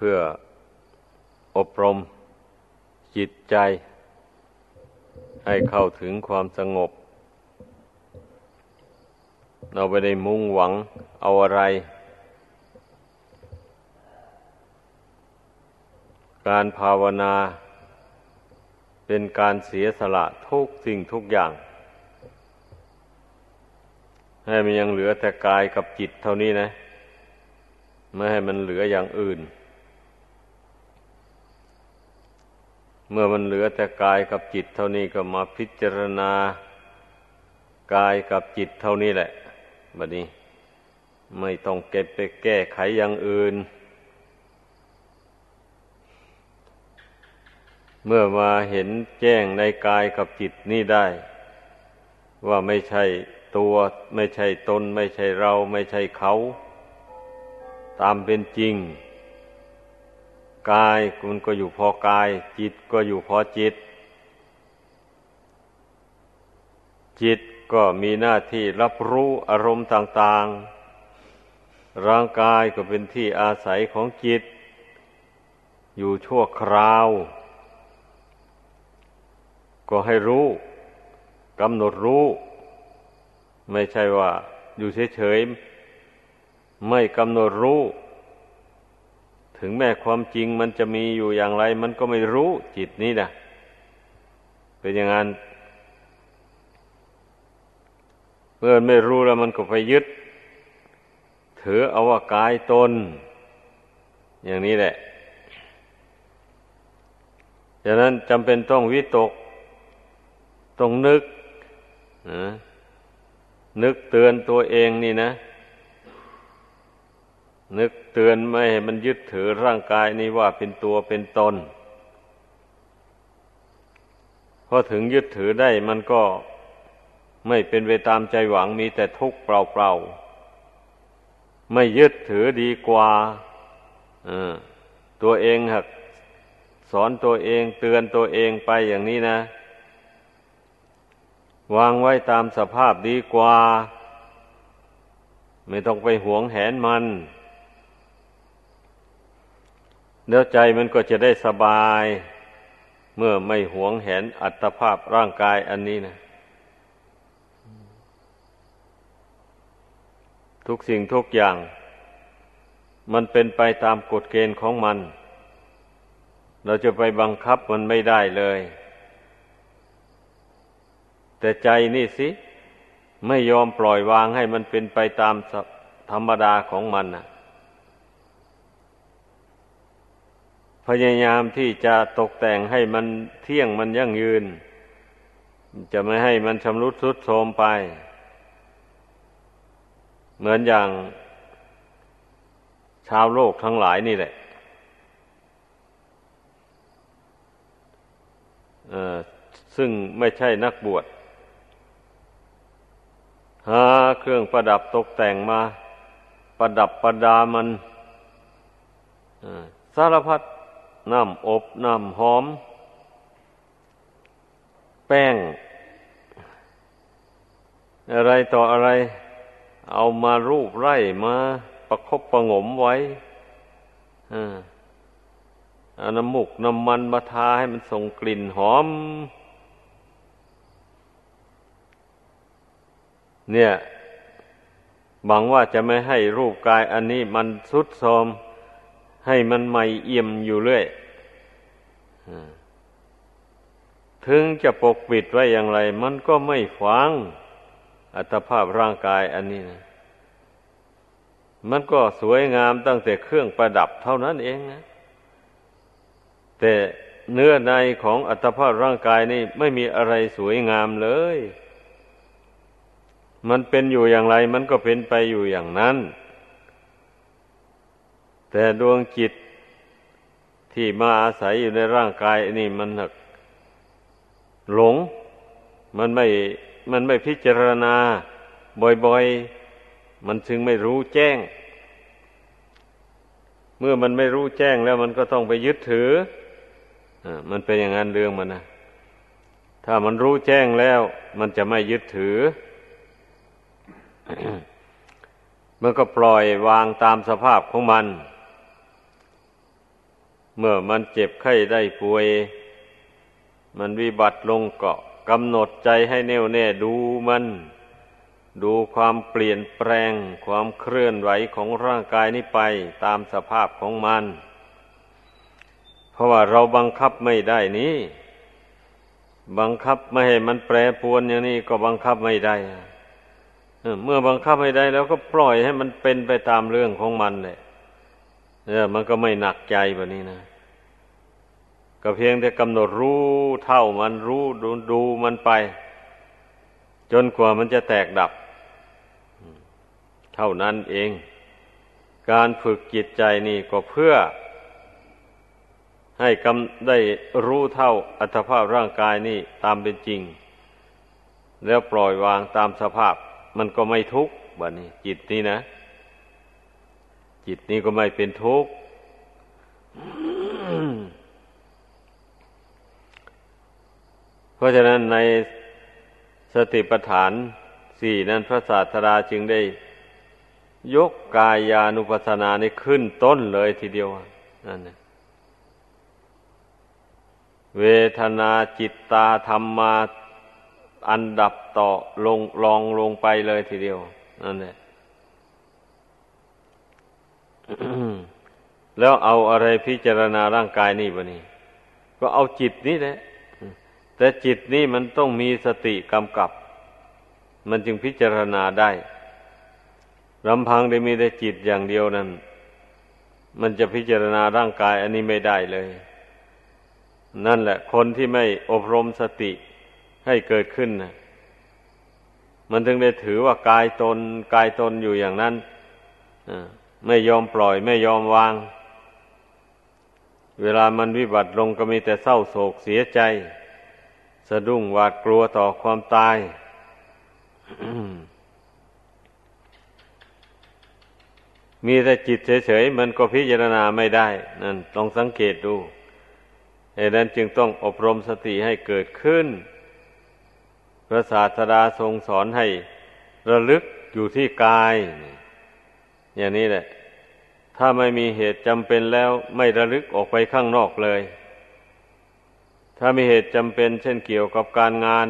พื่ออบรมจิตใจ ให้เข้าถึงความสงบ เราไม่ได้มุ่งหวังเอาอะไร การภาวนา เป็นการเสียสละทุกสิ่งทุกอย่าง ให้มันยังเหลือแต่กายกับจิตเท่านี้นะ ไม่ให้มันเหลืออย่างอื่น เมื่อมันเหลือแต่กายกับจิตเท่านี้ก็มาพิจารณากายกับจิตเท่านี้แหละบัดนี้ ไม่ต้องเก็บไปแก้ไขอย่างอื่น เมื่อมาเห็นแจ้งในกายกับจิตนี่ได้ ว่าไม่ใช่ตัวไม่ใช่ตน ไม่ใช่เรา ไม่ใช่เขา ตามเป็นจริง กายมันก็อยู่พอกาย จิตก็อยู่พอจิต จิตก็มีหน้าที่รับรู้อารมณ์ต่างๆ ร่างกายก็เป็นที่อาศัยของจิต อยู่ชั่วคราว ก็ให้รู้กำหนดรู้ ไม่ใช่ว่าอยู่เฉยๆไม่กำหนดรู้ ถึงแม้ความจริงมันจะมีอยู่อย่างไร มันก็ไม่รู้จิตนี้นะเป็นอย่างนั้นเมื่อไม่รู้แล้วมันก็ไปยึด ถือเอาว่ากายตน อย่างนี้แหละดังนั้นจำเป็นต้องวิตก ต้องนึกนะนึกเตือนตัวเองนี่นะ นึก เตือนไม่ให้มันยึดถือร่างกายนี้ว่าเป็นตัวเป็นตนพอถึงยึดถือได้มันก็ไม่เป็นไปตามใจหวังมีแต่ทุกข์เปล่าๆ ไม่ยึดถือดีกว่าตัวเองหักสอนตัวเองเตือนตัวเองไปอย่างนี้นะ วางไว้ตามสภาพดีกว่า ไม่ต้องไปหวงแหนมัน เดี๋ยวใจมันก็จะได้สบาย เมื่อไม่หวงแหนอัตภาพร่างกายอันนี้นะทุกสิ่งทุกอย่าง มันเป็นไปตามกฎเกณฑ์ของมัน เราจะไปบังคับมันไม่ได้เลย แต่ใจนี่สิ ไม่ยอมปล่อยวางให้มันเป็นไปตามธรรมดาของมันนะ พยายามที่จะตกแต่งให้มันเที่ยงมันยั่งยืน จะไม่ให้มันชำรุดทรุดโทรมไป เหมือนอย่าง ชาวโลกทั้งหลายนี่แหละซึ่งไม่ใช่นักบวชหาเครื่องประดับตกแต่งมา ประดับประดามันสารพัด น้ำอบน้ำหอม แป้ง อะไรต่ออะไร เอามารูปไร่มาประคบประงมไว้อาน้ำมุกน้ำมันมาทาให้มันส่งกลิ่นหอม เนี่ยหวังว่าจะไม่ให้รูปกายอันนี้มันสุดโทม ให้มันใหม่เอี่ยมอยู่เรื่อยถึงจะปกปิดไว้อย่างไร มันก็ไม่ฟังอัตภาพร่างกายอันนี้นะมันก็สวยงามตั้งแต่เครื่องประดับเท่านั้นเองนะ แต่เนื้อในของอัตภาพร่างกายนี่ไม่มีอะไรสวยงามเลย มันเป็นอยู่อย่างไร มันก็เป็นไปอยู่อย่างนั้น แต่ดวงจิตที่มาอาศัยอยู่ในร่างกายนี่มันหลง มันไม่มันไม่พิจารณา บ่อยๆ มันจึงไม่รู้แจ้ง เมื่อมันไม่รู้แจ้งแล้วมันก็ต้องไปยึดถืออมันเป็นอย่างนั้นเรื่องมันนะถ้ามันรู้แจ้งแล้ว มันจะไม่ยึดถือ มันก็ปล่อยวางตามสภาพของมัน เมื่อมันเจ็บไข้ได้ป่วย มันวิบัติลงเก็กำหนดใจให้แน่วแน่ดูมัน ดูความเปลี่ยนแปลง ความเคลื่อนไหวของร่างกายนี้ไปตามสภาพของมัน เพราะว่าเราบังคับไม่ได้นี้ บังคับไม่ให้มันแปรปรวนอย่างนี้ก็บังคับไม่ได้ เมื่อบังคับไม่ได้แล้วก็ปล่อยให้มันเป็นไปตามเรื่องของมันเลย เออ มันก็ไม่หนักใจแบบนี้นะ ก็เพียงแต่กำหนดรู้เท่ามันรู้ดูดูมันไป จนกว่ามันจะแตกดับ เท่านั้นเอง การฝึกจิตใจนี่ก็เพื่อ ให้กำได้รู้เท่าอัตภาพร่างกายนี่ตามเป็นจริง แล้วปล่อยวางตามสภาพ มันก็ไม่ทุกข์บัดนี้ จิตนี่นะ จิตนี้ก็ไม่เป็นทุกข์เพราะฉะนั้นในสติปัฏฐานสี่นั้นพระศาสดาจึงได้ ยกกายานุปัสสนานี่ขึ้นต้นเลยทีเดียวนั่นเวทนาจิตตาธรรมมาอันดับต่อลงลองลงไปเลยทีเดียวนั่นแหละ แล้วเอาอะไรพิจารณาร่างกายนี่บะนี่ก็เอาจิตนี่แหละแต่จิตนี่มันต้องมีสติกำกับ มันจึงพิจารณาได้ลำพังได้มีแต่จิตอย่างเดียวนั้น มันจะพิจารณาร่างกาย อันนี้ไม่ได้เลย นั่นแหละ คนที่ไม่อบรมสติให้เกิดขึ้นนะมันถึงได้ถือว่ากายตนกายตนอยู่อย่างนั้นอ่า ไม่ยอมปล่อยไม่ยอมวาง เวลามันวิบัติลงก็มีแต่เศร้าโศกเสียใจ สะดุ้งหวาดกลัวต่อความตายมีแต่จิตเฉยๆมันก็พิจารณาไม่ได้นั่นต้องสังเกตดูเหตุนั้นจึงต้องอบรมสติให้เกิดขึ้น พระศาสดาทรงสอนให้ระลึกอยู่ที่กาย อย่างนี้แหละ ถ้าไม่มีเหตุจำเป็นแล้วไม่ระลึกออกไปข้างนอกเลย ถ้ามีเหตุจำเป็นเช่นเกี่ยวกับการงาน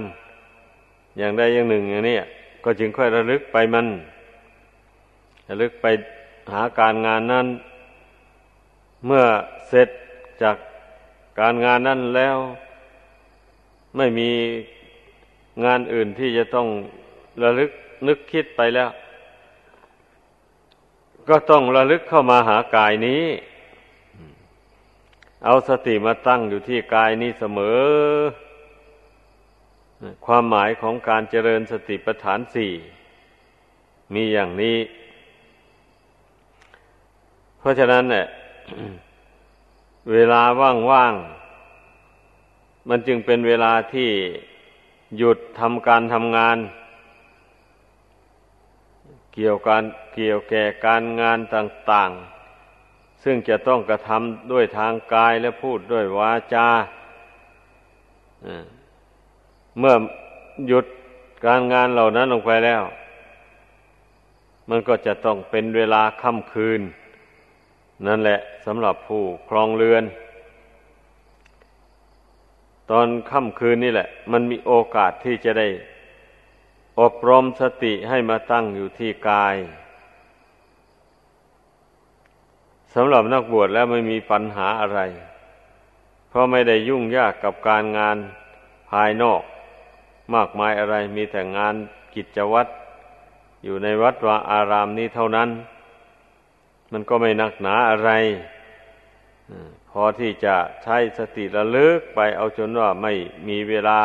อย่างใดอย่างหนึ่งอย่างนี้ก็จึงค่อยระลึกไปมัน ระลึกไปหาการงานนั้น เมื่อเสร็จจากการงานนั้นแล้วไม่มีงานอื่นที่จะต้องระลึกนึกคิดไปแล้ว ก็ต้องระลึกเข้ามาหากายนี้ เอาสติมาตั้งอยู่ที่กายนี้เสมอ ความหมายของการเจริญสติปัฏฐานสี่มีอย่างนี้ เพราะฉะนั้นเนี่ยเวลาว่างๆ มันจึงเป็นเวลาที่หยุดทำการทำงาน เกี่ยวกันเกี่ยวแก่การงานต่างๆ ซึ่งจะต้องกระทำด้วยทางกายและพูดด้วยวาจาเมื่อหยุดการงานเหล่านั้นลงไปแล้ว มันก็จะต้องเป็นเวลาค่ำคืน นั่นแหละสำหรับผู้ครองเรือน ตอนค่ำคืนนี่แหละ มันมีโอกาสที่จะได้ อบรมสติให้มาตั้งอยู่ที่กายสำหรับนักบวชแล้วไม่มีปัญหาอะไร เพราะไม่ได้ยุ่งยากกับการงานภายนอก มากมายอะไรมีแต่งานกิจวัตรอยู่ในวัดวาอารามนี้เท่านั้น มันก็ไม่นักหนาอะไรพอที่จะใช้สติระลึกไปเอาจนว่าไม่มีเวลา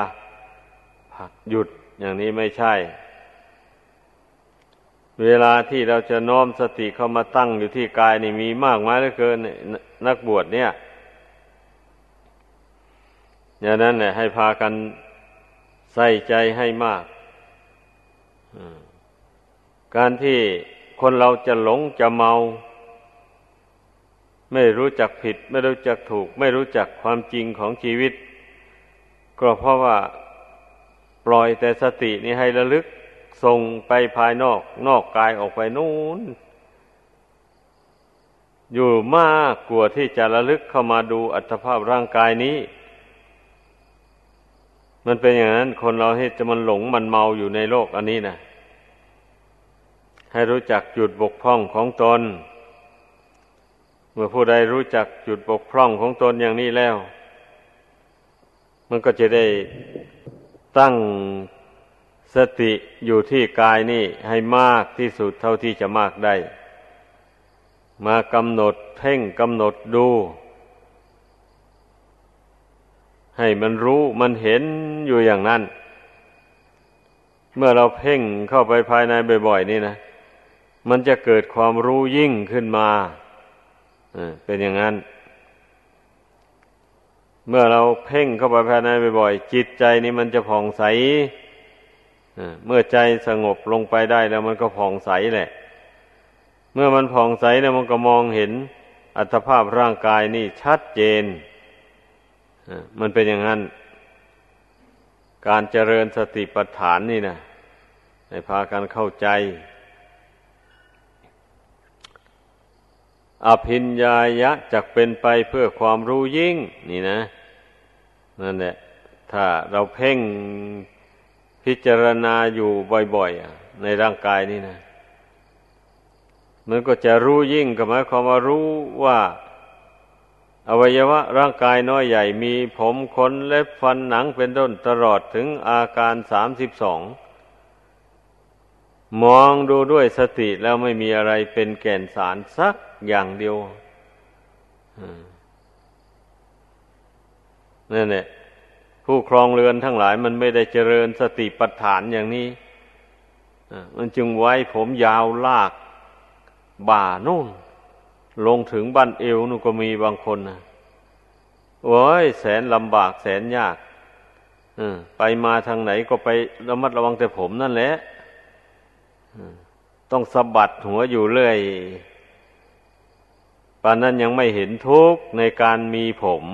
หยุด อย่างนี้ไม่ใช่ เวลาที่เราจะน้อมสติเข้ามาตั้งอยู่ที่กายนี่มีมากมายเหลือเกินนักบวชเนี่ยอย่างนั้นเนี่ยให้พากันใส่ใจให้มาก การที่คนเราจะหลงจะเมา ไม่รู้จักผิด ไม่รู้จักถูก ไม่รู้จักความจริงของชีวิต ก็เพราะว่า ปล่อยแต่สตินี้ให้ระลึกส่งไปภายนอก นอกกายออกไปนู่น อยู่มากกว่าที่จะระลึกเข้ามาดูอัตภาพร่างกายนี้ มันเป็นอย่างนั้นคนเราให้จะมันหลงมันเมาอยู่ในโลกอันนี้นะให้รู้จักจุดบกพร่องของตน เมื่อผู้ใดรู้จักจุดบกพร่องของตนอย่างนี้แล้ว มันก็จะได้ ตั้งสติอยู่ที่กายนี่ให้มากที่สุดเท่าที่จะมากได้ มากำหนดเพ่งกำหนดดู ให้มันรู้มันเห็นอยู่อย่างนั้น เมื่อเราเพ่งเข้าไปภายในบ่อย ๆ นี่นะมันจะเกิดความรู้ยิ่งขึ้นมาเป็นอย่างนั้น เมื่อเราเพ่งเข้าไปภายในบ่อยๆจิตใจนี่มันจะผ่องใสเมื่อใจสงบลงไปได้แล้วมันก็ผ่องใสแหละ เมื่อมันผ่องใสแล้วมันก็มองเห็น อัตภาพร่างกายนี่ชัดเจนมันเป็นอย่างนั้น การเจริญสติปัฏฐานนี่นะให้พากันเข้าใจ อภิญญายะจะเป็นไปเพื่อความรู้ยิ่ง นี่นะนั่นแหละถ้าเราเพ่งพิจารณาอยู่บ่อยๆในร่างกายนี่นะ มันก็จะรู้ยิ่งกับหมายความว่ารู้ว่า อวัยวะร่างกายน้อยใหญ่มีผมขนเล็บฟันหนังเป็นต้นตลอดถึงอาการสามสิบสองมองดูด้วยสติแล้วไม่มีอะไรเป็นแก่นสารสัก อย่างเดียวนั่นแหละผู้ครองเรือนทั้งหลายมันไม่ได้เจริญสติปัฏฐานอย่างนี้มันจึงไว้ผมยาวลาก บ่านู่น ลงถึงบั้นเอวนู่นก็มีบางคนนะโอ้ยแสนลำบากแสนยากไปมาทางไหนก็ไประมัดระวังแต่ผมนั่นแหละต้องสะบัดหัวอยู่เรื่อย ปานนั้นยังไม่เห็นทุกข์ในการมีผม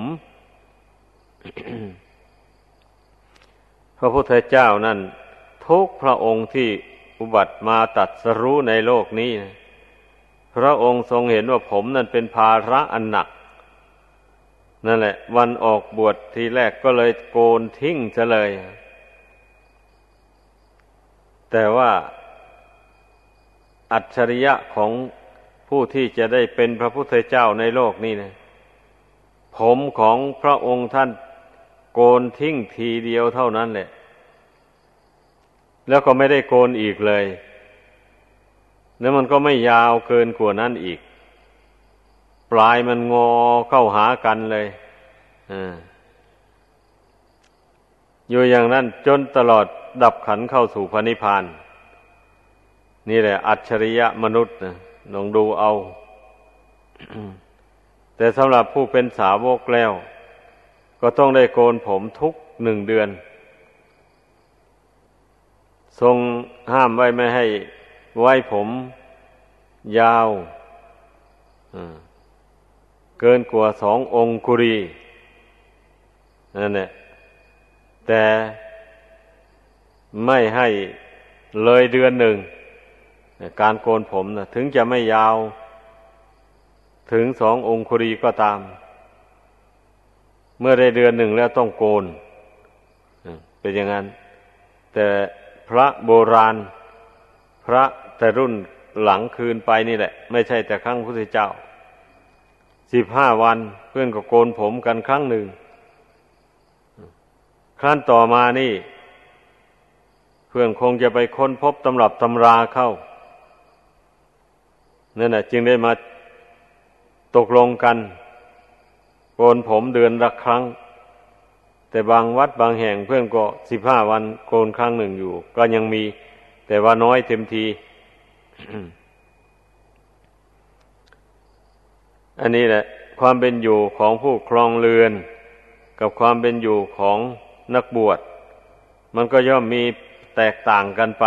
พระพุทธเจ้านั่น ทุกพระองค์ที่อุบัติมาตัดสรู้ในโลกนี้ พระองค์ทรงเห็นว่าผมนั่นเป็นภาระอันหนัก นั่นแหละ วันออกบวชทีแรกก็เลยโกนทิ้งซะเลย แต่ว่าอัจฉริยะของ ผู้ที่จะได้เป็นพระพุทธเจ้าในโลกนี้นะผมของพระองค์ท่านโกนทิ้งทีเดียวเท่านั้นแหละ แล้วก็ไม่ได้โกนอีกเลย แล้วมันก็ไม่ยาวเกินกว่านั้นอีก ปลายมันงอเข้าหากันเลยออยู่อย่างนั้นจนตลอดดับขันเข้าสู่พระนิพพาน นี่แหละ อัจฉริยะมนุษย์นะ ลองดูเอา แต่สำหรับผู้เป็นสาวกแล้ว ก็ต้องได้โกนผมทุกหนึ่งเดือน ทรงห้ามไว้ไม่ให้ไว้ผมยาวเกินกว่าสององคุรีนั่นแหละแต่ไม่ให้เลยเดือนหนึ่ง การโกนผมนะถึงจะไม่ยาวถึงสององคุรีก็ตาม เมื่อได้เดือนหนึ่งแล้วต้องโกน เป็นอย่างนั้น แต่พระโบราณ พระแต่รุ่นหลังคืนไปนี่แหละ ไม่ใช่แต่ครั้งพุทธเจ้าสิบห้าวันเพื่อนก็โกนผมกันครั้งหนึ่ง ครั้นต่อมานี่ เพื่อนคงจะไปค้นพบตำรับตำราเข้า นั่นแหละจึงได้มาตกลงกันโกนผมเดือนละครั้ง แต่บางวัดบางแห่งเพื่อนก็สิบห้าวันโกนครั้งหนึ่งอยู่ ก็ยังมี แต่ว่าน้อยเต็มที อันนี้แหละ ความเป็นอยู่ของผู้ครองเรือน กับความเป็นอยู่ของนักบวช มันก็ย่อมมีแตกต่างกันไป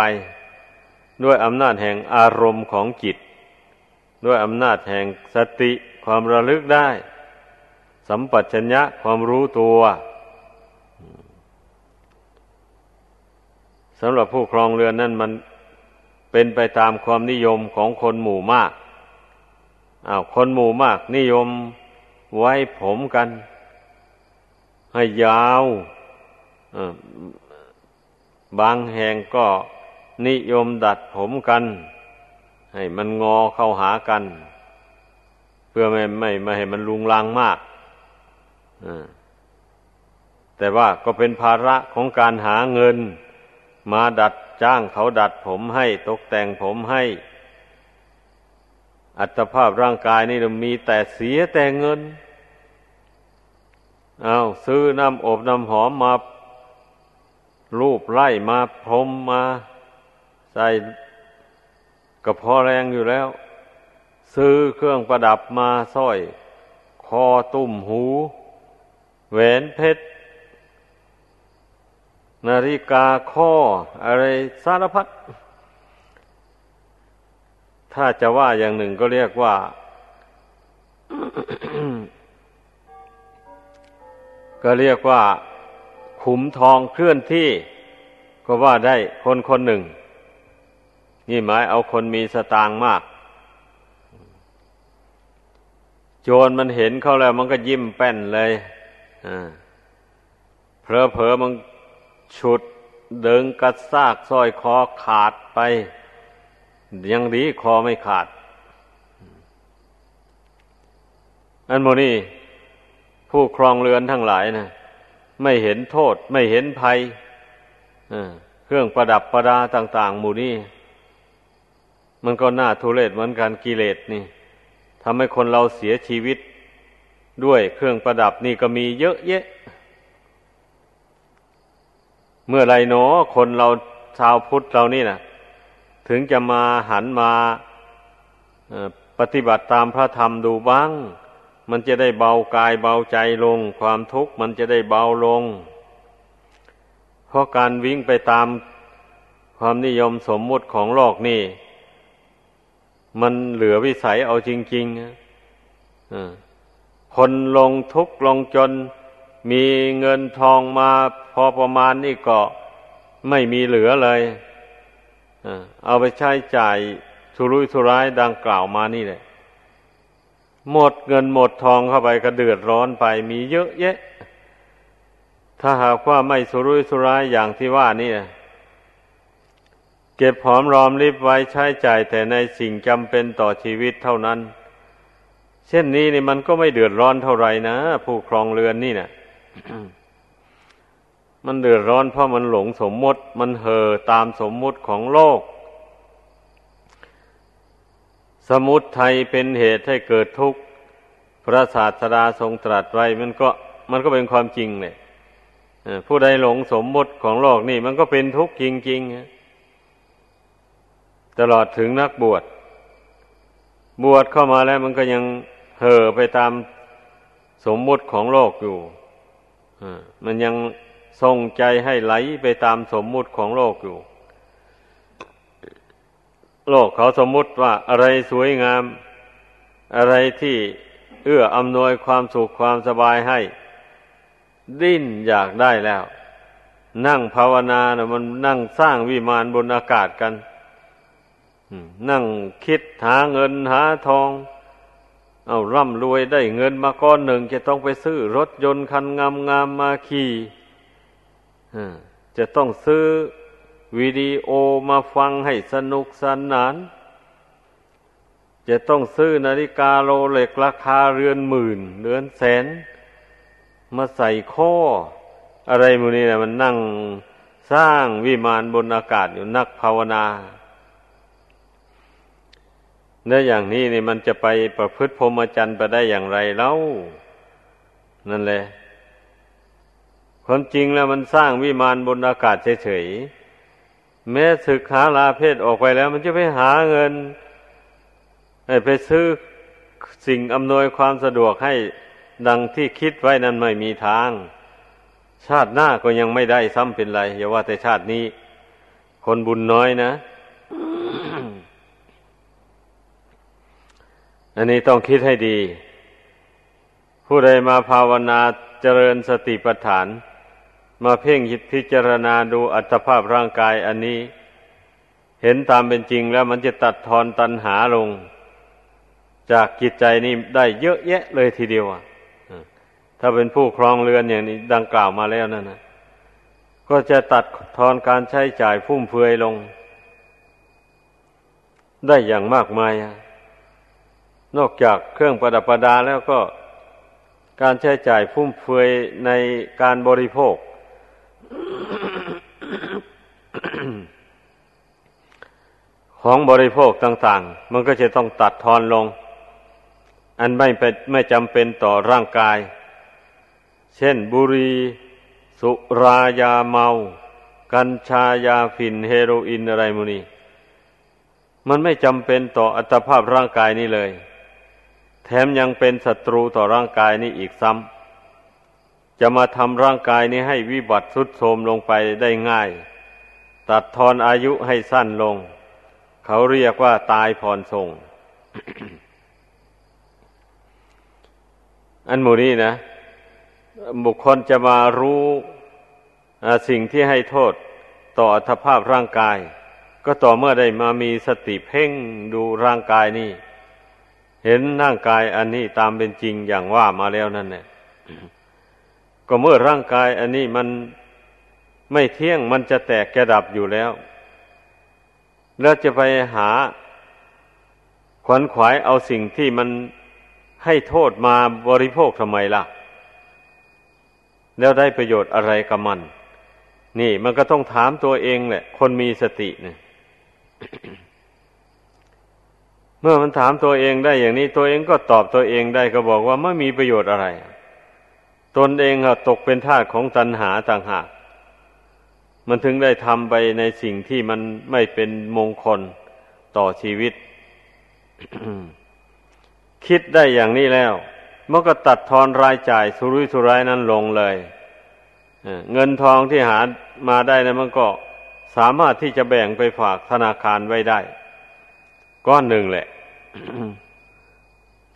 ด้วยอำนาจแห่งอารมณ์ของจิต ด้วยอำนาจแห่งสติความระลึกได้ สัมปชัญญะความรู้ตัวสำหรับผู้ครองเรือนนั่นมันเป็นไปตามความนิยมของคนหมู่มากอ้าวคนหมู่มากนิยมไว้ผมกัน ให้ยาวบางแห่งก็นิยมดัดผมกัน ให้มันงอเข้าหากัน เพื่อไม่ไม่ไม่ให้มันลุงลังมากแต่ว่าก็เป็นภาระของการหาเงิน มาดัดจ้างเขาดัดผมให้ตกแต่งผมให้ อัตภาพร่างกายนี่มีแต่เสียแต่เงินเอาซื้อน้ำอบน้ำหอมมารูปไล่มาพรมมา ใส่ กระพอแรงอยู่แล้ว ซื้อเครื่องประดับมาสร้อย คอตุ่มหูแหวนเพชร นาฬิกาข้อ อะไรสารพัดถ้าจะว่าอย่างหนึ่งก็เรียกว่า ก็เรียกว่า ขุมทองเคลื่อนที่ ก็ว่าได้คนคนหนึ่ง นี่หมายเอาคนมีสตางค์มาก โจรมันเห็นเขาแล้ว มันก็ยิ้มแป้นเลยเพลอเพอมันฉุดเดึงกระซากสร้อยคอขาดไป ยังดีคอไม่ขาด อันโมนี่ผู้ครองเรือนทั้งหลายนะไม่เห็นโทษไม่เห็นภัยเครื่องประดับประดาต่าง ๆ หมู่นี้ มันก็น่าทุเรศเหมือนกันกิเลสนี่ทำให้คนเราเสียชีวิตด้วยเครื่องประดับนี่ก็มีเยอะแยะ เมื่อไรเนาะคนเราชาวพุทธเรานี่นะถึงจะมาหันมาปฏิบัติตามพระธรรมดูบ้าง มันจะได้เบากายเบาใจลง ความทุกข์มันจะได้เบาลง เพราะการวิ่งไปตามความนิยมสมมุติของโลกนี่ มันเหลือวิสัยเอาจริงๆคนลงทุกข์ลงจน มีเงินทองมาพอประมาณนี่ก็ไม่มีเหลือเลย เอาไปใช้จ่ายทุรุยทุร้ายดังกล่าวมานี่แหละ หมดเงินหมดทองเข้าไปก็เดือดร้อนไปมีเยอะแยะ ถ้าหากว่าไม่สุรุ่ยสุร้ายอย่างที่ว่านี่ เก็บหอมรอมริบไว้ใช้จ่ายแต่ในสิ่งจำเป็นต่อชีวิตเท่านั้น เช่นนี้นี่มันก็ไม่เดือดร้อนเท่าไหร่นะผู้ครองเรือนนี่นะ่ะมันเดือดร้อนเพราะมันหลงสมมติ มันเห่อตามสมมติของโลก สมุติไทยเป็นเหตุให้เกิดทุกข์ พระศาสดาทรงตรัสไว้ มันก็มันก็เป็นความจริงเลยผู้ใดหลงสมมติของโลกนี่ มันก็เป็นทุกข์จริงๆ ตลอดถึงนักบวช บวชเข้ามาแล้วมันก็ยังเห่อไปตามสมมุติของโลกอยู่มันยังทรงใจให้ไหลไปตามสมมุติของโลกอยู่ โลกเขาสมมุติว่าอะไรสวยงาม อะไรที่เอื้ออำนวยความสุขความสบายให้ ดิ้นอยากได้แล้ว นั่งภาวนานะมันนั่งสร้างวิมานบนอากาศกัน นั่งคิดหาเงินหาทอง เอาร่ำรวยได้เงินมาก้อนหนึ่ง จะต้องไปซื้อรถยนต์คันงามงามมาขี่จะต้องซื้อวิดีโอมาฟังให้สนุกสนาน จะต้องซื้อนาฬิกาโรเล็กราคาเรือนหมื่นเรือนแสน มาใส่ข้อ อะไรมูนี่นะมันนั่งสร้างวิมานบนอากาศอยู่นักภาวนา เนื้ออย่างนี้นี่มันจะไปประพฤติพรหมจรรย์ไปได้อย่างไรเล่า นั่นแหละความจริงแล้วมันสร้างวิมานบนอากาศเฉยๆ แม้ศึกหาลาเพศออกไปแล้ว มันจะไปหาเงินไปซื้อสิ่งอำนวยความสะดวกให้ดังที่คิดไว้นั้นไม่มีทาง ชาติหน้าก็ยังไม่ได้ซ้ำเป็นไร อย่าว่าแต่ชาตินี้ คนบุญน้อยนะ อันนี้ต้องคิดให้ดี ผู้ใดมาภาวนาเจริญสติปัฏฐาน มาเพ่งยิตพิจารณาดูอัตภาพร่างกายอันนี้ เห็นตามเป็นจริงแล้วมันจะตัดทอนตัณหาลง จากจิตใจนี่ได้เยอะแยะเลยทีเดียวอะถ้าเป็นผู้ครองเรือนอย่างนี้ดังกล่าวมาแล้วนั่นนะก็จะตัดทอนการใช้จ่ายฟุ่มเฟือยลง ได้อย่างมากมาย นอกจากเครื่องประดับประดาแล้วก็การใช้จ่ายฟุ่มเฟือยในการบริโภค ของบริโภคต่าง ๆ มันก็จะต้องตัดทอนลง อันไม่เป็นไม่จำเป็นต่อร่างกาย เช่นบุรีสุรายาเมา กัญชายาฝิ่นเฮโรอีนอะไรมูนีมันไม่จำเป็นต่ออัตภาพร่างกายนี้เลย แถมยังเป็นศัตรูต่อร่างกายนี้อีกซ้ำจะมาทำร่างกายนี้ให้วิบัติสุดโทรมลงไปได้ง่าย ตัดทอนอายุให้สั้นลง เขาเรียกว่าตายผ่อนสงอันหมูนี้นะ บุคคลจะมารู้สิ่งที่ให้โทษต่ออัตภาพร่างกาย ก็ต่อเมื่อได้มามีสติเพ่งดูร่างกายนี่ เห็นร่างกายอันนี้ตามเป็นจริงอย่างว่ามาแล้วนั่นแหละก็เมื่อร่างกายอันนี้มันไม่เที่ยงมันจะแตกแกดับอยู่แล้ว แล้วจะไปหา ขวนขวายเอาสิ่งที่มันให้โทษมาบริโภคทำไมล่ะ แล้วได้ประโยชน์อะไรกับมัน นี่มันก็ต้องถามตัวเองแหละ คนมีสติเนี่ย เมื่อมันถามตัวเองได้อย่างนี้ ตัวเองก็ตอบตัวเองได้ก็บอกว่าไม่มีประโยชน์อะไร ตนเองตกเป็นทาสของตัณหาต่างหาก มันถึงได้ทำไปในสิ่งที่มันไม่เป็นมงคลต่อชีวิต คิดได้อย่างนี้แล้วมันก็ตัดทอนรายจ่ายสุรุ่ยสุร่ายนั้นลงเลยเงินทองที่หามาได้นะมันก็สามารถที่จะแบ่งไปฝากธนาคารไว้ได้ ก้อนหนึ่งแหละ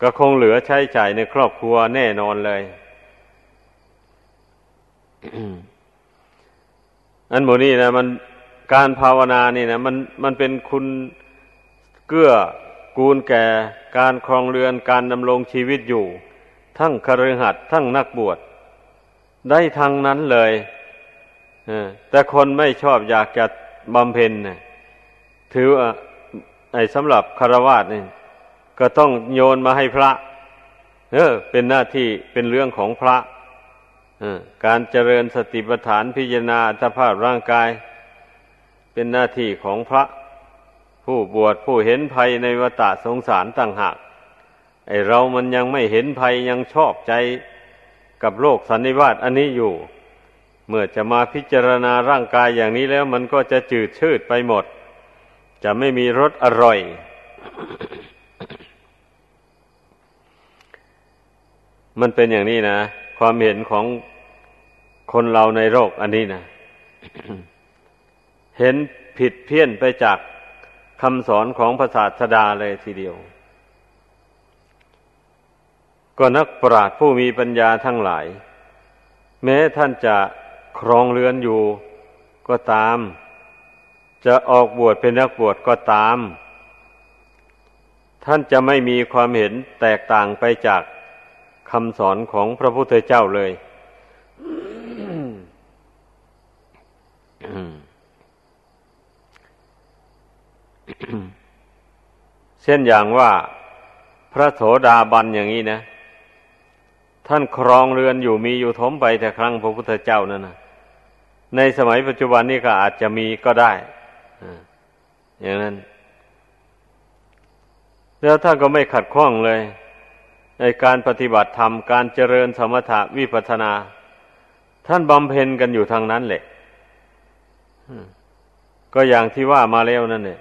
ก็คงเหลือใช้จ่ายในครอบครัวแน่นอนเลย อันโมนี่นะมันการภาวนานี่นะมันมันเป็นคุณเกื้อกูลแก่การครองเรือนการดำรงชีวิตอยู่ ทั้งคฤหัสถ์ทั้งนักบวชได้ทางนั้นเลยแต่คนไม่ชอบอยากจะบำเพ็ญถือว่า ไอ้สำหรับคารวาสนี่ก็ต้องโยนมาให้พระ เออ เป็นหน้าที่เป็นเรื่องของพระการเจริญสติปัฏฐานพิจารณาสภาพร่างกาย เป็นหน้าที่ของพระ ผู้บวชผู้เห็นภัยในวตาสงสารต่างหากไอเรามันยังไม่เห็นภัยยังชอบใจกับโลกสันนิวาตอันนี้อยู่ เมื่อจะมาพิจารณาร่างกายอย่างนี้แล้วมันก็จะจืดชืดไปหมด จะไม่มีรสอร่อย มันเป็นอย่างนี้นะ ความเห็นของคนเราในโลกอันนี้นะ เห็นผิดเพี้ยนไปจากคำสอนของพระศาสดาเลยทีเดียว ก็นักปราชญ์ผู้มีปัญญาทั้งหลาย แม้ท่านจะครองเรือนอยู่ก็ตาม จะออกบวชเป็นนักบวชก็ตาม ท่านจะไม่มีความเห็นแตกต่างไปจากคำสอนของพระพุทธเจ้าเลย เช่นอย่างว่าพระโสดาบันอย่างนี้นะ ท่านครองเรือนอยู่มีอยู่ทมไปแต่ครั้งพระพุทธเจ้านั่นนะในสมัยปัจจุบันนี้ก็อาจจะมีก็ได้ อย่างนั้น แล้วท่านก็ไม่ขัดข้องเลย ในการปฏิบัติธรรม การเจริญสมถะวิปัสนา ท่านบำเพ็ญกันอยู่ทางนั้นแหละก็อย่างที่ว่ามาแล้วนั่นเนี่ย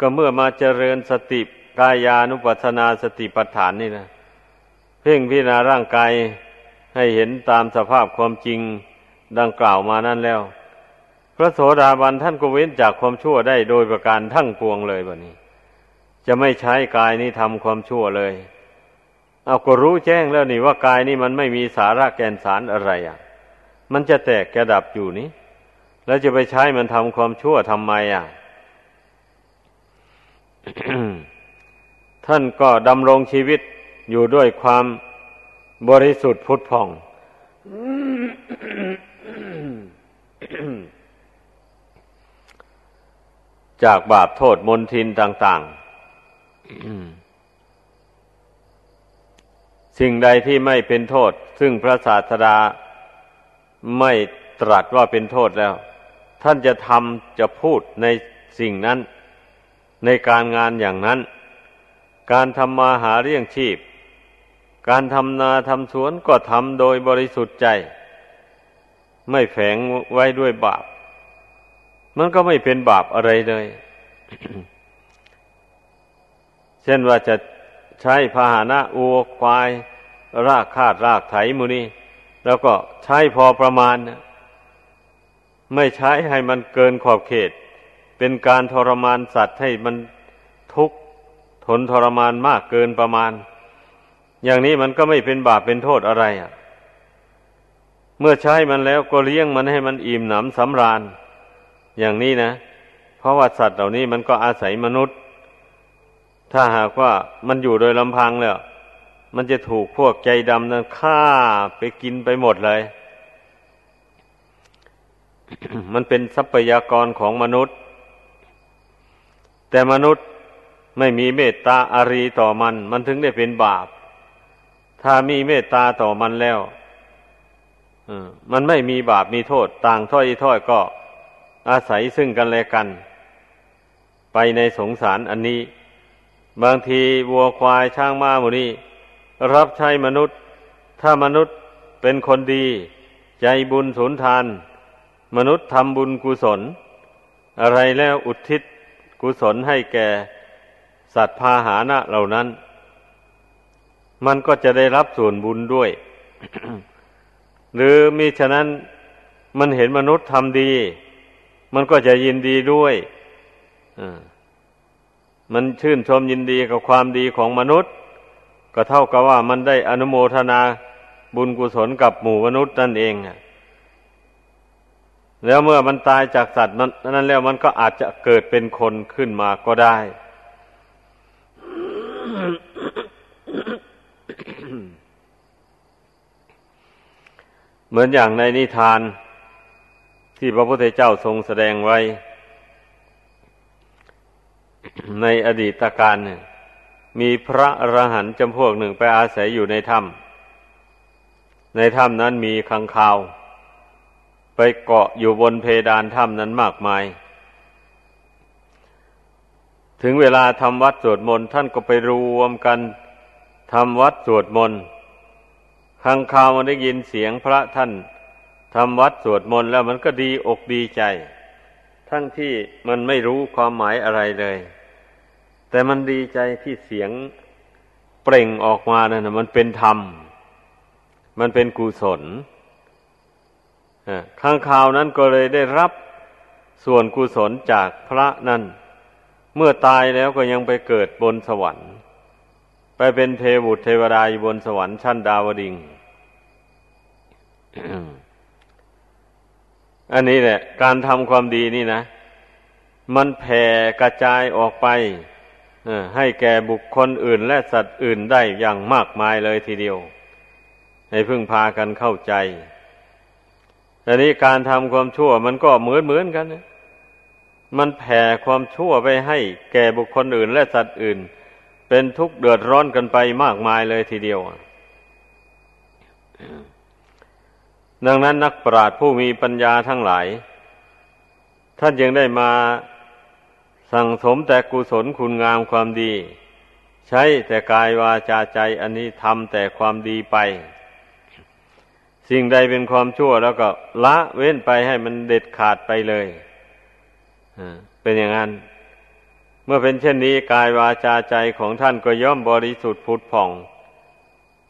ก็เมื่อมาเจริญสติกายานุปัสนาสติปัฏฐานนี่นะเพ่งพิจารณาร่างกายให้เห็นตามสภาพความจริงดังกล่าวมานั่นแล้ว ระโสดาบันท่านก็เว้นจากความชั่วได้โดยประการทั้งปวงเลยแบบนี้ จะไม่ใช้กายนี้ทำความชั่วเลย เอาก็รู้แจ้งแล้วนี่ว่ากายนี้มันไม่มีสาระแกนสารอะไรอะ มันจะแตกกระดับอยู่นี้ แล้วจะไปใช้มันทำความชั่วทำไมอะท่านก็ดำรงชีวิตอยู่ด้วยความบริสุทธิ์พุทธผ่อง จากบาปโทษมนทินต่างๆ สิ่งใดที่ไม่เป็นโทษ ซึ่งพระศาสดาไม่ตรัสว่าเป็นโทษแล้ว ท่านจะทำจะพูดในสิ่งนั้น ในการงานอย่างนั้น การทำมาหาเรี่ยงชีพ การทำนาทำสวนก็ทำโดยบริสุทธิ์ใจ ไม่แฝงไว้ด้วยบาป มันก็ไม่เป็นบาปอะไรเลย เช่นว่าจะใช้พาหนะอัวควาย รากคาดรากไถมูนี่แล้วก็ใช้พอประมาณนะไม่ใช้ให้มันเกินขอบเขต เป็นการทรมานสัตว์ให้มันทุกข์ทนทรมานมากเกินประมาณ อย่างนี้มันก็ไม่เป็นบาปเป็นโทษอะไรอะ เมื่อใช้มันแล้วก็เลี้ยงมันให้มันอิ่มหนำสำราญ อย่างนี้นะ เพราะว่าสัตว์เหล่านี้มันก็อาศัยมนุษย์ ถ้าหากว่ามันอยู่โดยลำพังแล้ว มันจะถูกพวกใจดำนั้นฆ่าไปกินไปหมดเลย มันเป็นทรัพยากรของมนุษย์ แต่มนุษย์ไม่มีเมตตาอารีต่อมัน มันถึงได้เป็นบาป ถ้ามีเมตตาต่อมันแล้วมันไม่มีบาปมีโทษ ต่างถ้อยถ้อยก็ อาศัยซึ่งกันและกัน ไปในสงสารอันนี้ บางทีวัวควายช้างม้าหมูนี้รับใช้มนุษย์ ถ้ามนุษย์เป็นคนดี ใจบุญสุนทาน มนุษย์ทำบุญกุศล อะไรแล้วอุทิศกุศลให้แก่ สัตว์พาหานะเหล่านั้น มันก็จะได้รับส่วนบุญด้วย หรือมิฉะนั้นมันเห็นมนุษย์ทำดี มันก็จะยินดีด้วยมันชื่นชมยินดีกับความดีของมนุษย์ ก็เท่ากับว่ามันได้อนุโมทนาบุญกุศลกับหมู่มนุษย์นั่นเองแล้วเมื่อมันตายจากสัตว์นั้นแล้วมันก็อาจจะเกิดเป็นคนขึ้นมาก็ได้ เหมือนอย่างในนิทาน ที่พระพุทธเจ้าทรงแสดงไว้ ในอดีตการเนี่ยมีพระอรหันต์จำพวกหนึ่งไปอาศัยอยู่ในถ้ำในถ้ำนั้นมีขังคาว ไปเกาะอยู่บนเพดานถ้ำนั้นมากมาย ถึงเวลาทำวัดสวดมนต์ท่านก็ไปรวมกันทำวัดสวดมนต์ขังคาวมันได้ยินเสียงพระท่าน ทำวัดสวดมนต์แล้วมันก็ดีอกดีใจ ทั้งที่มันไม่รู้ความหมายอะไรเลย แต่มันดีใจที่เสียงเปล่งออกมานะ่ะมันเป็นธรรม มันเป็นกุศลข้างข่าวนั้นก็เลยได้รับส่วนกุศลจากพระนั่น เมื่อตายแล้วก็ยังไปเกิดบนสวรรค์ ไปเป็นเทวุตเทวดาอยู่บนสวรรค์ชั้นดาวดิง อันนี้แหละ การทำความดีนี่นะ มันแผ่กระจายออกไปให้แก่บุคคลอื่นและสัตว์อื่นได้อย่างมากมายเลยทีเดียว ให้พึ่งพากันเข้าใจแต่นี้การทำความชั่วมันก็เหมือนเหมือนกันนะมันแผ่ความชั่วไปให้แก่บุคคลอื่นและสัตว์อื่น เป็นทุกข์เดือดร้อนกันไปมากมายเลยทีเดียว ดังนั้นนักปราชญ์ผู้มีปัญญาทั้งหลาย ท่านยังได้มาสั่งสมแต่กุศลคุณงามความดี ใช้แต่กายวาจาใจอันนี้ทำแต่ความดีไป สิ่งใดเป็นความชั่วแล้วก็ละเว้นไปให้มันเด็ดขาดไปเลยเป็นอย่างนั้น เมื่อเป็นเช่นนี้กายวาจาใจของท่านก็ย่อมบริสุทธิ์ผุดผ่อง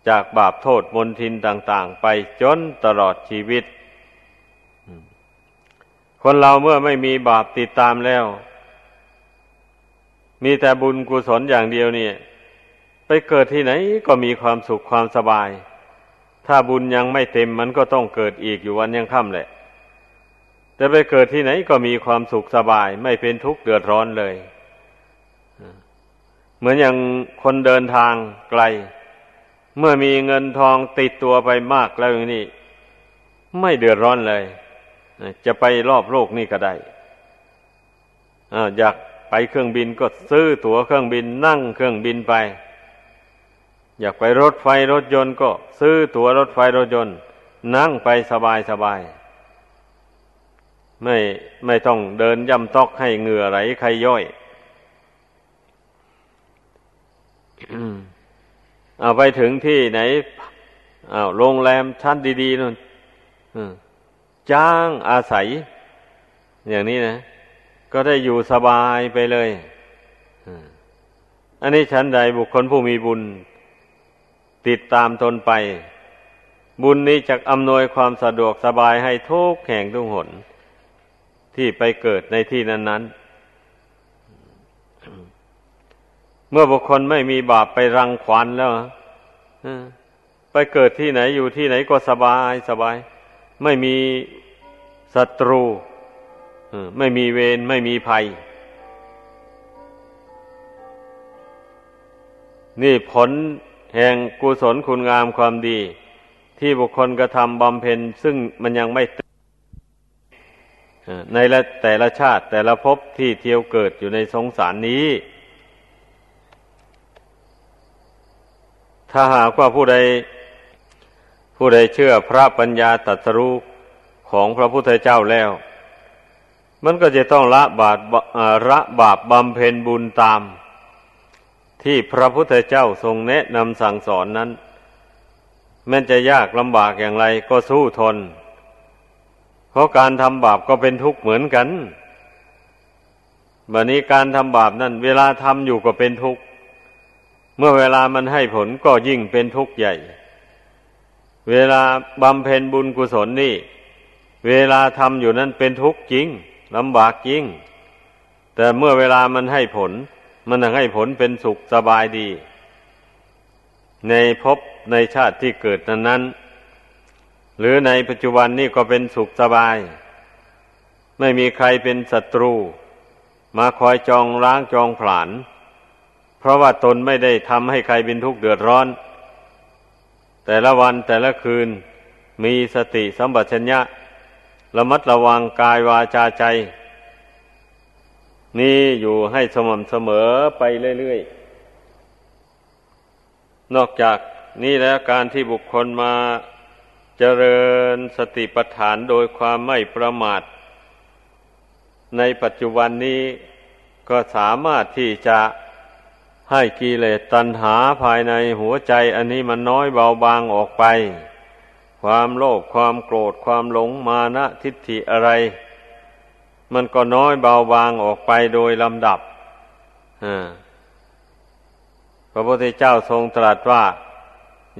จากบาปโทษมนทินต่าง ๆ ไปจนตลอดชีวิต คนเราเมื่อไม่มีบาปติดตามแล้ว มีแต่บุญกุศลอย่างเดียวเนี่ย ไปเกิดที่ไหนก็มีความสุขความสบาย ถ้าบุญยังไม่เต็มมันก็ต้องเกิดอีกอยู่วันยังค่ำแหละ แต่ไปเกิดที่ไหนก็มีความสุขสบาย ไม่เป็นทุกข์เดือดร้อนเลย เหมือนอย่างคนเดินทางไกล เมื่อมีเงินทองติดตัวไปมากแล้วอย่างนี้ไม่เดือดร้อนเลย จะไปรอบโลกนี่ก็ได้อยากไปเครื่องบินก็ซื้อตั๋วเครื่องบินนั่งเครื่องบินไป อยากไปรถไฟรถยนต์ก็ซื้อตั๋วรถไฟรถยนต์ นั่งไปสบายสบายไม่ไม่ต้องเดินย่ำตอกให้เหงื่อไหลใครย่อย เอาไปถึงที่ไหนอาโรงแรมชั้นดีๆนู่นจ้างอาศัย อย่างนี้นะ ก็ได้อยู่สบายไปเลยอันนี้ชั้นใดบุคคลผู้มีบุญ ติดตามตนไป บุญนี้จะอำนวยความสะดวกสบายให้ทุกแห่งทุกหน ที่ไปเกิดในที่นั้นๆ เมื่อบุคคลไม่มีบาปไปรังควานแล้วไปเกิดที่ไหนอยู่ที่ไหนก็สบายสบาย ไม่มีศัตรูไม่มีเวรไม่มีภัย นี่ผลแห่งกุศลคุณงามความดี ที่บุคคลกระทำบำเพ็ญซึ่งมันยังไม่ในละแต่ละชาติแต่ละภพที่เที่ยวเกิดอยู่ในสงสารนี้ ถ้าหากว่าผู้ใด ผู้ใดเชื่อพระปัญญาตรัสรู้ของพระพุทธเจ้าแล้ว มันก็จะต้องละบาปละบาปบำเพ็ญบุญตาม ที่พระพุทธเจ้าทรงแนะนำสั่งสอนนั้น แม้จะยากลำบากอย่างไรก็สู้ทน เพราะการทำบาปก็เป็นทุกข์เหมือนกันบัดนี้การทำบาปนั่นเวลาทำอยู่ก็เป็นทุกข์ เมื่อเวลามันให้ผลก็ยิ่งเป็นทุกข์ใหญ่ เวลาบำเพ็ญบุญกุศลนี่ เวลาทำอยู่นั้นเป็นทุกข์จริงลำบากจริง แต่เมื่อเวลามันให้ผล มันให้ผลเป็นสุขสบายดี ในภพในชาติที่เกิดนั้นนั้นหรือในปัจจุบันนี่ก็เป็นสุขสบาย ไม่มีใครเป็นศัตรู มาคอยจองล้างจองผลาญ เพราะว่าตนไม่ได้ทำให้ใครเป็นทุกข์เดือดร้อน แต่ละวันแต่ละคืนมีสติสัมปชัญญะระมัดระวังกายวาจาใจ นี่อยู่ให้สม่ำเสมอไปเรื่อยๆ นอกจากนี่แล้วการที่บุคคลมาเจริญสติปัฏฐานโดยความไม่ประมาท ในปัจจุบันนี้ก็สามารถที่จะ ให้กิเลสตัณหาภายในหัวใจอันนี้มันน้อยเบาบางออกไป ความโลภความโกรธความหลงมานะทิฏฐิอะไร มันก็น้อยเบาบางออกไปโดยลำดับพระพุทธเจ้าทรงตรัสว่า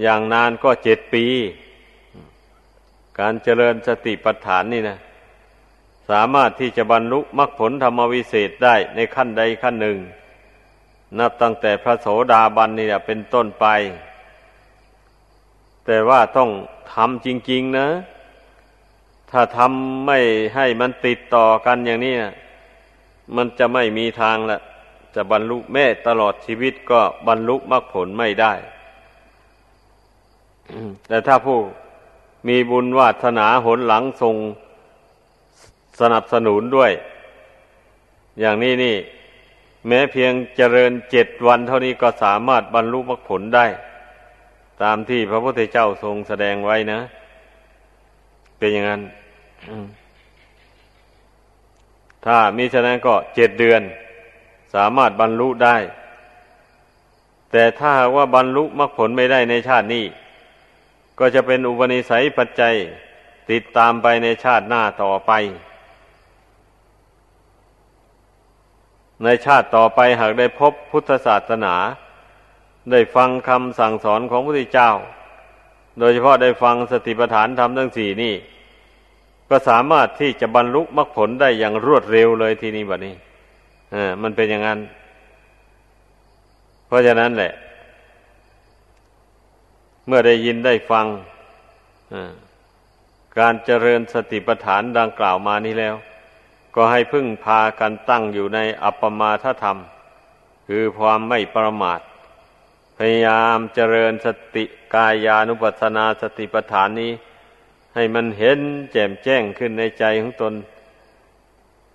อย่างนานก็เจ็ดปี การเจริญสติปัฏฐานนี่นะสามารถที่จะบรรลุมรรคผลธรรมวิเศษได้ในขั้นใดขั้นหนึ่ง นับตั้งแต่พระโสดาบันนี่เป็นต้นไป แต่ว่าต้องทำจริง ๆ นะ ถ้าทำไม่ให้มันติดต่อกันอย่างนี้นะมันจะไม่มีทางละจะบรรลุแม่ตลอดชีวิตก็บรรลุมรรคผลไม่ได้ แต่ถ้าผู้มีบุญวาสนาหนหลังทรงสนับสนุนด้วย อย่างนี้นี่ แม้เพียงเจริญเจ็ดวันเท่านี้ก็สามารถบรรลุมรรคผลได้ ตามที่พระพุทธเจ้าทรงแสดงไว้นะ เป็นอย่างนั้นถ้ามีฉะนั้นก็เจ็ดเดือน สามารถบรรลุได้ แต่ถ้าว่าบรรลุมรรคผลไม่ได้ในชาตินี้ ก็จะเป็นอุปนิสัยปัจจัยติดตามไปในชาติหน้าต่อไป ในชาติต่อไปหากได้พบพุทธศาสนา ได้ฟังคำสั่งสอนของพระพุทธเจ้า โดยเฉพาะได้ฟังสติปัฏฐานธรรมทั้งสี่นี่ ก็สามารถที่จะบรรลุมรรคผลได้อย่างรวดเร็วเลยทีนี้แบบนี้อ่ามันเป็นอย่างนั้น เพราะฉะนั้นแหละ เมื่อได้ยินได้ฟังการเจริญสติปัฏฐานดังกล่าวมานี้แล้ว ก็ให้พึ่งพากันตั้งอยู่ในอัปปมาทธรรม คือความไม่ประมาท พยายามเจริญสติกายานุปัสสนาสติปัฏฐานนี้ ให้มันเห็นแจ่มแจ้งขึ้นในใจของตน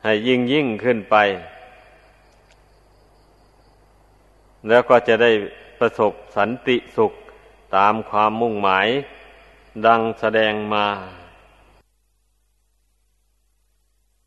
ให้ยิ่งยิ่งขึ้นไป แล้วก็จะได้ประสบสันติสุขตามความมุ่งหมาย ดังแสดงมา